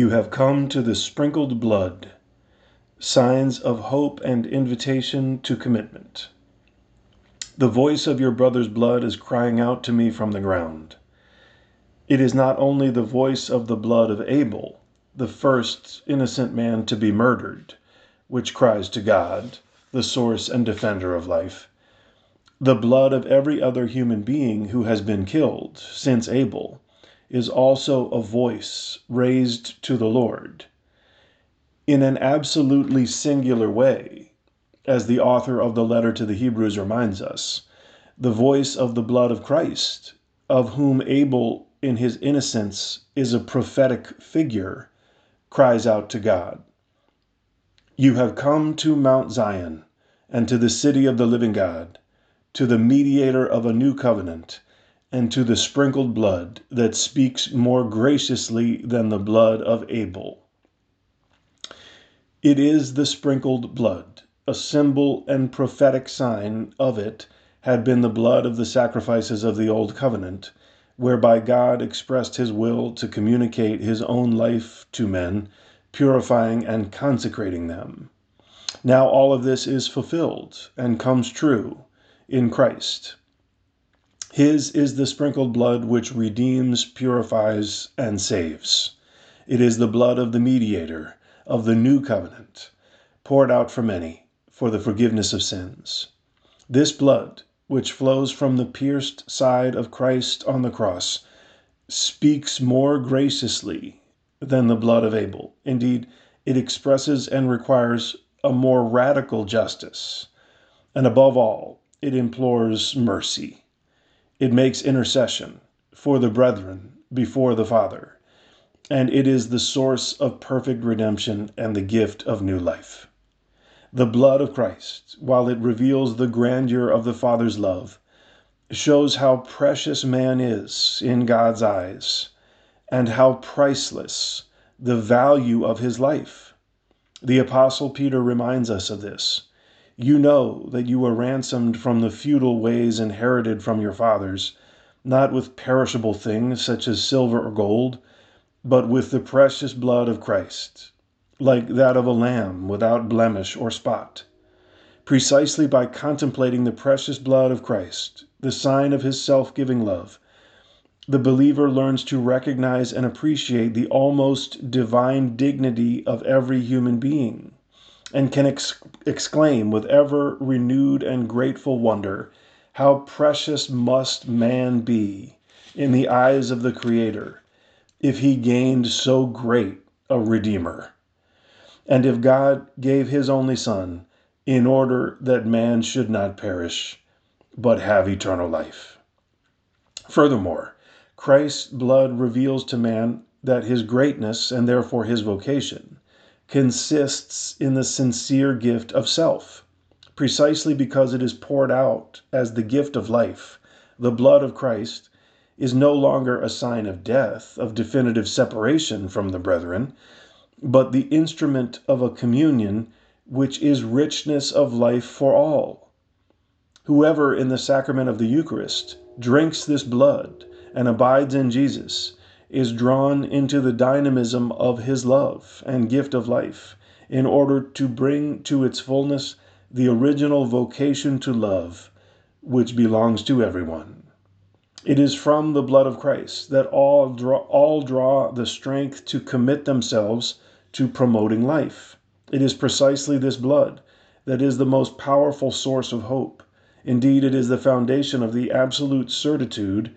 You have come to the sprinkled blood, signs of hope and invitation to commitment. The voice of your brother's blood is crying out to me from the ground. It is not only the voice of the blood of Abel, the first innocent man to be murdered, which cries to God, the source and defender of life. The blood of every other human being who has been killed since Abel is also a voice raised to the Lord. In an absolutely singular way, as the author of the letter to the Hebrews reminds us, the voice of the blood of Christ, of whom Abel in his innocence is a prophetic figure, cries out to God. You have come to Mount Zion and to the city of the living God, to the mediator of a new covenant and to the sprinkled blood that speaks more graciously than the blood of Abel. It is the sprinkled blood. A symbol and prophetic sign of it had been the blood of the sacrifices of the Old Covenant, whereby God expressed his will to communicate his own life to men, purifying and consecrating them. Now all of this is fulfilled and comes true in Christ. His is the sprinkled blood which redeems, purifies, and saves. It is the blood of the mediator, of the new covenant, poured out for many for the forgiveness of sins. This blood, which flows from the pierced side of Christ on the cross, speaks more graciously than the blood of Abel. Indeed, it expresses and requires a more radical justice. And above all, it implores mercy. It makes intercession for the brethren before the Father, and it is the source of perfect redemption and the gift of new life. The blood of Christ, while it reveals the grandeur of the Father's love, shows how precious man is in God's eyes and how priceless the value of his life. The Apostle Peter reminds us of this you know that you were ransomed from the feudal ways inherited from your fathers, not with perishable things such as silver or gold, but with the precious blood of Christ, like that of a lamb without blemish or spot. Precisely by contemplating the precious blood of Christ, the sign of his self giving love, the believer learns to recognize and appreciate the almost divine dignity of every human being and can ex- exclaim with ever renewed and grateful wonder, How precious must man be in the eyes of the Creator if he gained so great a Redeemer, and if God gave his only Son in order that man should not perish, but have eternal life. Furthermore, Christ's blood reveals to man that his greatness and therefore his vocation consists in the sincere gift of self, precisely because it is poured out as the gift of life. The blood of Christ is no longer a sign of death, of definitive separation from the brethren, but the instrument of a communion which is richness of life for all. Whoever in the sacrament of the Eucharist drinks this blood and abides in Jesus is drawn into the dynamism of his love and gift of life in order to bring to its fullness the original vocation to love which belongs to everyone. It is from the blood of Christ that all draw, all draw the strength to commit themselves to promoting life. It is precisely this blood that is the most powerful source of hope. Indeed, it is the foundation of the absolute certitude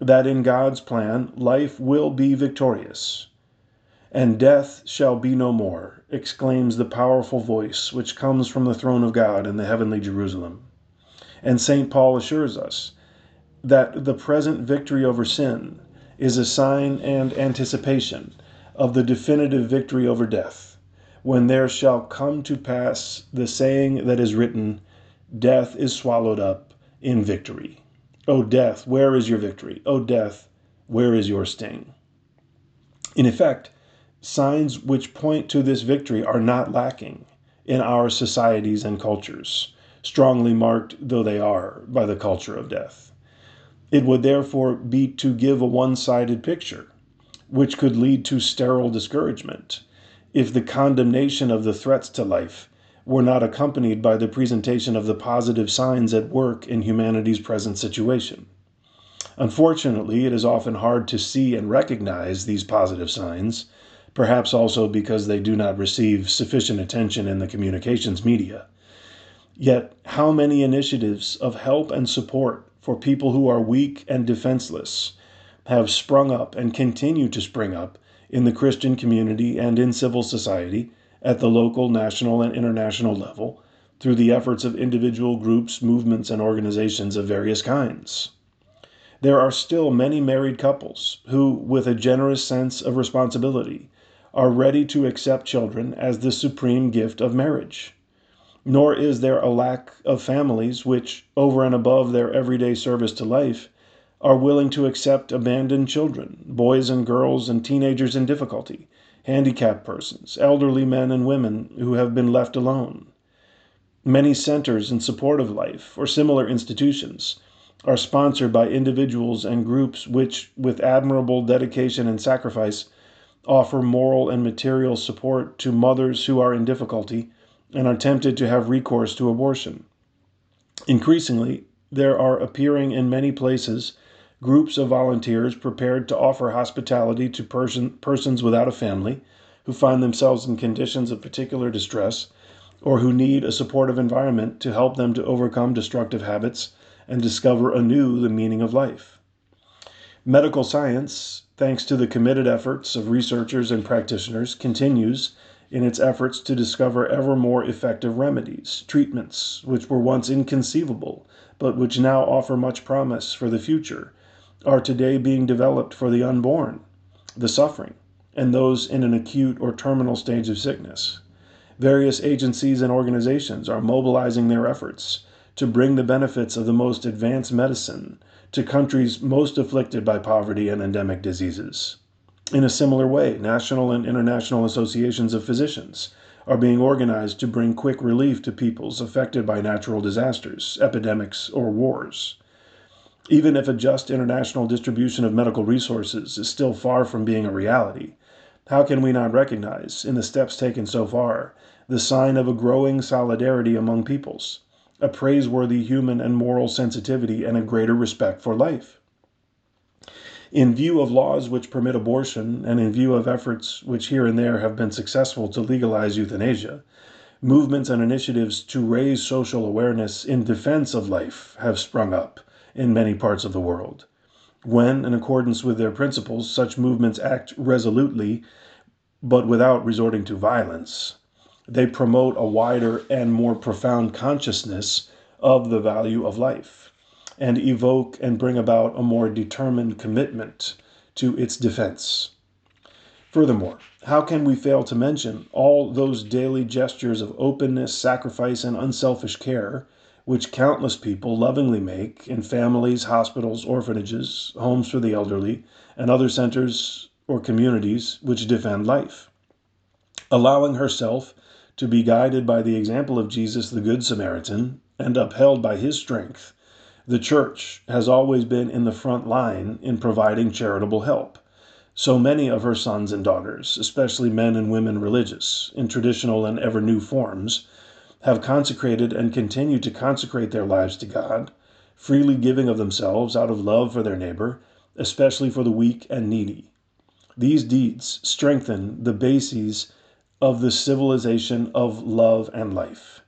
that in God's plan life will be victorious. And death shall be no more, exclaims the powerful voice which comes from the throne of God in the heavenly Jerusalem. And St. Paul assures us that the present victory over sin is a sign and anticipation of the definitive victory over death, when there shall come to pass the saying that is written, Death is swallowed up in victory. O death, where is your victory? O death, where is your sting? In effect, signs which point to this victory are not lacking in our societies and cultures, strongly marked though they are by the culture of death. It would therefore be to give a one sided picture, which could lead to sterile discouragement if the condemnation of the threats to life were not accompanied by the presentation of the positive signs at work in humanity's present situation. Unfortunately, it is often hard to see and recognize these positive signs, perhaps also because they do not receive sufficient attention in the communications media. Yet, how many initiatives of help and support for people who are weak and defenseless have sprung up and continue to spring up in the Christian community and in civil society at the local, national, and international level through the efforts of individual groups, movements, and organizations of various kinds. There are still many married couples who, with a generous sense of responsibility, are ready to accept children as the supreme gift of marriage. Nor is there a lack of families which, over and above their everyday service to life, are willing to accept abandoned children, boys and girls, and teenagers in difficulty, handicapped persons, elderly men and women who have been left alone. Many centers in support of life or similar institutions are sponsored by individuals and groups which, with admirable dedication and sacrifice, offer moral and material support to mothers who are in difficulty and are tempted to have recourse to abortion. Increasingly, there are appearing in many places groups of volunteers prepared to offer hospitality to person, persons without a family who find themselves in conditions of particular distress or who need a supportive environment to help them to overcome destructive habits and discover anew the meaning of life. Medical science, thanks to the committed efforts of researchers and practitioners, continues in its efforts to discover ever more effective remedies, treatments which were once inconceivable, but which now offer much promise for the future are today being developed for the unborn, the suffering, and those in an acute or terminal stage of sickness. Various agencies and organizations are mobilizing their efforts to bring the benefits of the most advanced medicine to countries most afflicted by poverty and endemic diseases. In a similar way, national and international associations of physicians are being organized to bring quick relief to peoples affected by natural disasters, epidemics, or wars. Even if a just international distribution of medical resources is still far from being a reality, how can we not recognize, in the steps taken so far, the sign of a growing solidarity among peoples, a praiseworthy human and moral sensitivity, and a greater respect for life? In view of laws which permit abortion, and in view of efforts which here and there have been successful to legalize euthanasia, movements and initiatives to raise social awareness in defense of life have sprung up in many parts of the world. When, in accordance with their principles, such movements act resolutely but without resorting to violence, they promote a wider and more profound consciousness of the value of life and evoke and bring about a more determined commitment to its defense. Furthermore, how can we fail to mention all those daily gestures of openness, sacrifice, and unselfish care which countless people lovingly make in families, hospitals, orphanages, homes for the elderly, and other centers or communities which defend life. Allowing herself to be guided by the example of Jesus the Good Samaritan and upheld by his strength, the Church has always been in the front line in providing charitable help. So many of her sons and daughters, especially men and women religious, in traditional and ever new forms, have consecrated and continue to consecrate their lives to God, freely giving of themselves out of love for their neighbor, especially for the weak and needy. These deeds strengthen the bases of the civilization of love and life,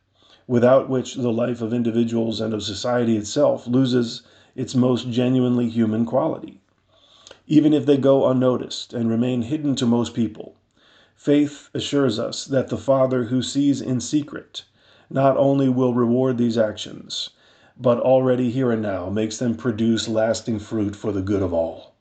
without which the life of individuals and of society itself loses its most genuinely human quality. Even if they go unnoticed and remain hidden to most people, faith assures us that the Father who sees in secret not only will reward these actions, but already here and now makes them produce lasting fruit for the good of all.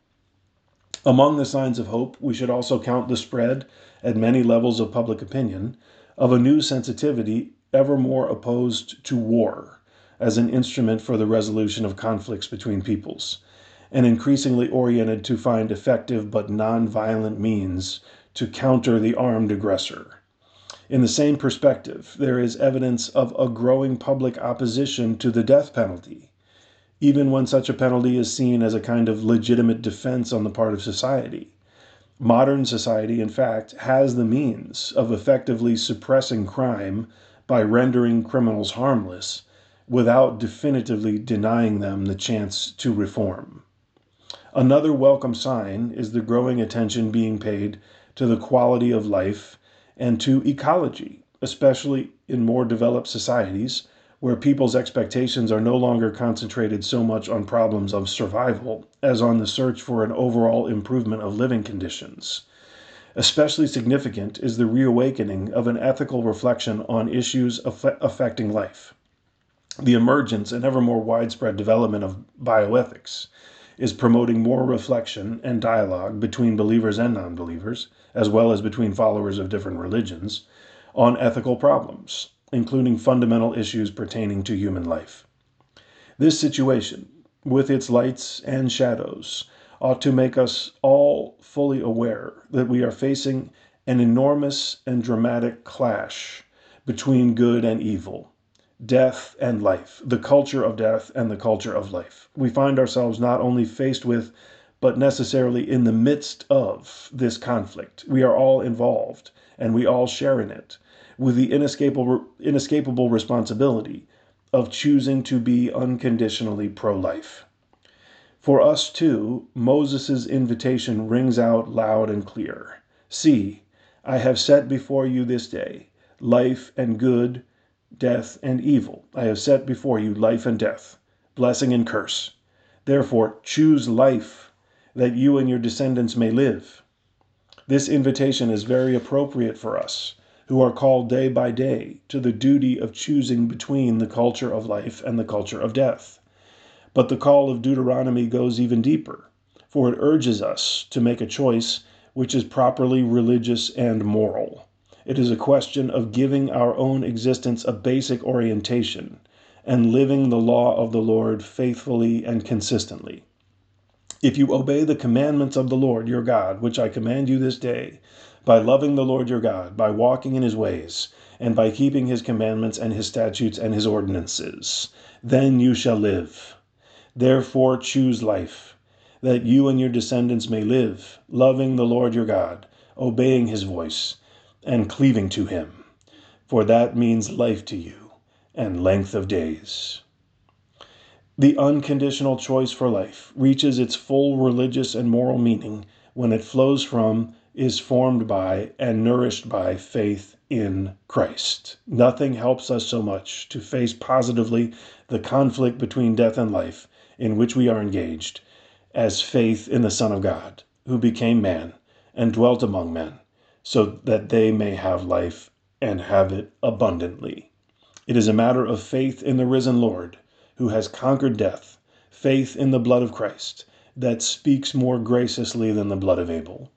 Among the signs of hope, we should also count the spread, at many levels of public opinion, of a new sensitivity ever more opposed to war as an instrument for the resolution of conflicts between peoples, and increasingly oriented to find effective but non violent means to counter the armed aggressor. In the same perspective, there is evidence of a growing public opposition to the death penalty, even when such a penalty is seen as a kind of legitimate defense on the part of society. Modern society, in fact, has the means of effectively suppressing crime by rendering criminals harmless without definitively denying them the chance to reform. Another welcome sign is the growing attention being paid to the quality of life and to ecology, especially in more developed societies where people's expectations are no longer concentrated so much on problems of survival as on the search for an overall improvement of living conditions. Especially significant is the reawakening of an ethical reflection on issues affecting life. The emergence and ever more widespread development of bioethics is promoting more reflection and dialogue between believers and non believers, as well as between followers of different religions, on ethical problems including fundamental issues pertaining to human life. This situation, with its lights and shadows, ought to make us all fully aware that we are facing an enormous and dramatic clash between good and evil, death and life, the culture of death and the culture of life. We find ourselves not only faced with, but necessarily in the midst of this conflict. We are all involved and we all share in it with the inescapable, inescapable responsibility of choosing to be unconditionally pro life. For us, too, Moses' invitation rings out loud and clear See, I have set before you this day life and good, death and evil. I have set before you life and death, blessing and curse. Therefore, choose life, that you and your descendants may live. This invitation is very appropriate for us who are called day by day to the duty of choosing between the culture of life and the culture of death. But the call of Deuteronomy goes even deeper, for it urges us to make a choice which is properly religious and moral. It is a question of giving our own existence a basic orientation and living the law of the Lord faithfully and consistently. If you obey the commandments of the Lord your God, which I command you this day, by loving the Lord your God, by walking in his ways, and by keeping his commandments and his statutes and his ordinances. Then you shall live. Therefore choose life, that you and your descendants may live, loving the Lord your God, obeying his voice, and cleaving to him. For that means life to you and length of days. The unconditional choice for life reaches its full religious and moral meaning when it flows from is formed by and nourished by faith in Christ. Nothing helps us so much to face positively the conflict between death and life in which we are engaged as faith in the Son of God, who became man and dwelt among men, so that they may have life and have it abundantly. It is a matter of faith in the risen Lord, who has conquered death, faith in the blood of Christ, that speaks more graciously than the blood of Abel.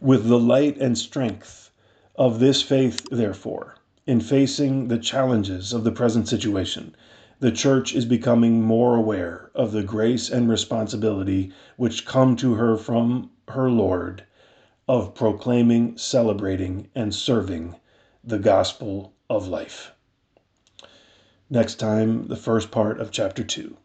With the light and strength of this faith, therefore, in facing the challenges of the present situation, the church is becoming more aware of the grace and responsibility which come to her from her Lord of proclaiming, celebrating, and serving the gospel of life. Next time, the first part of chapter 2.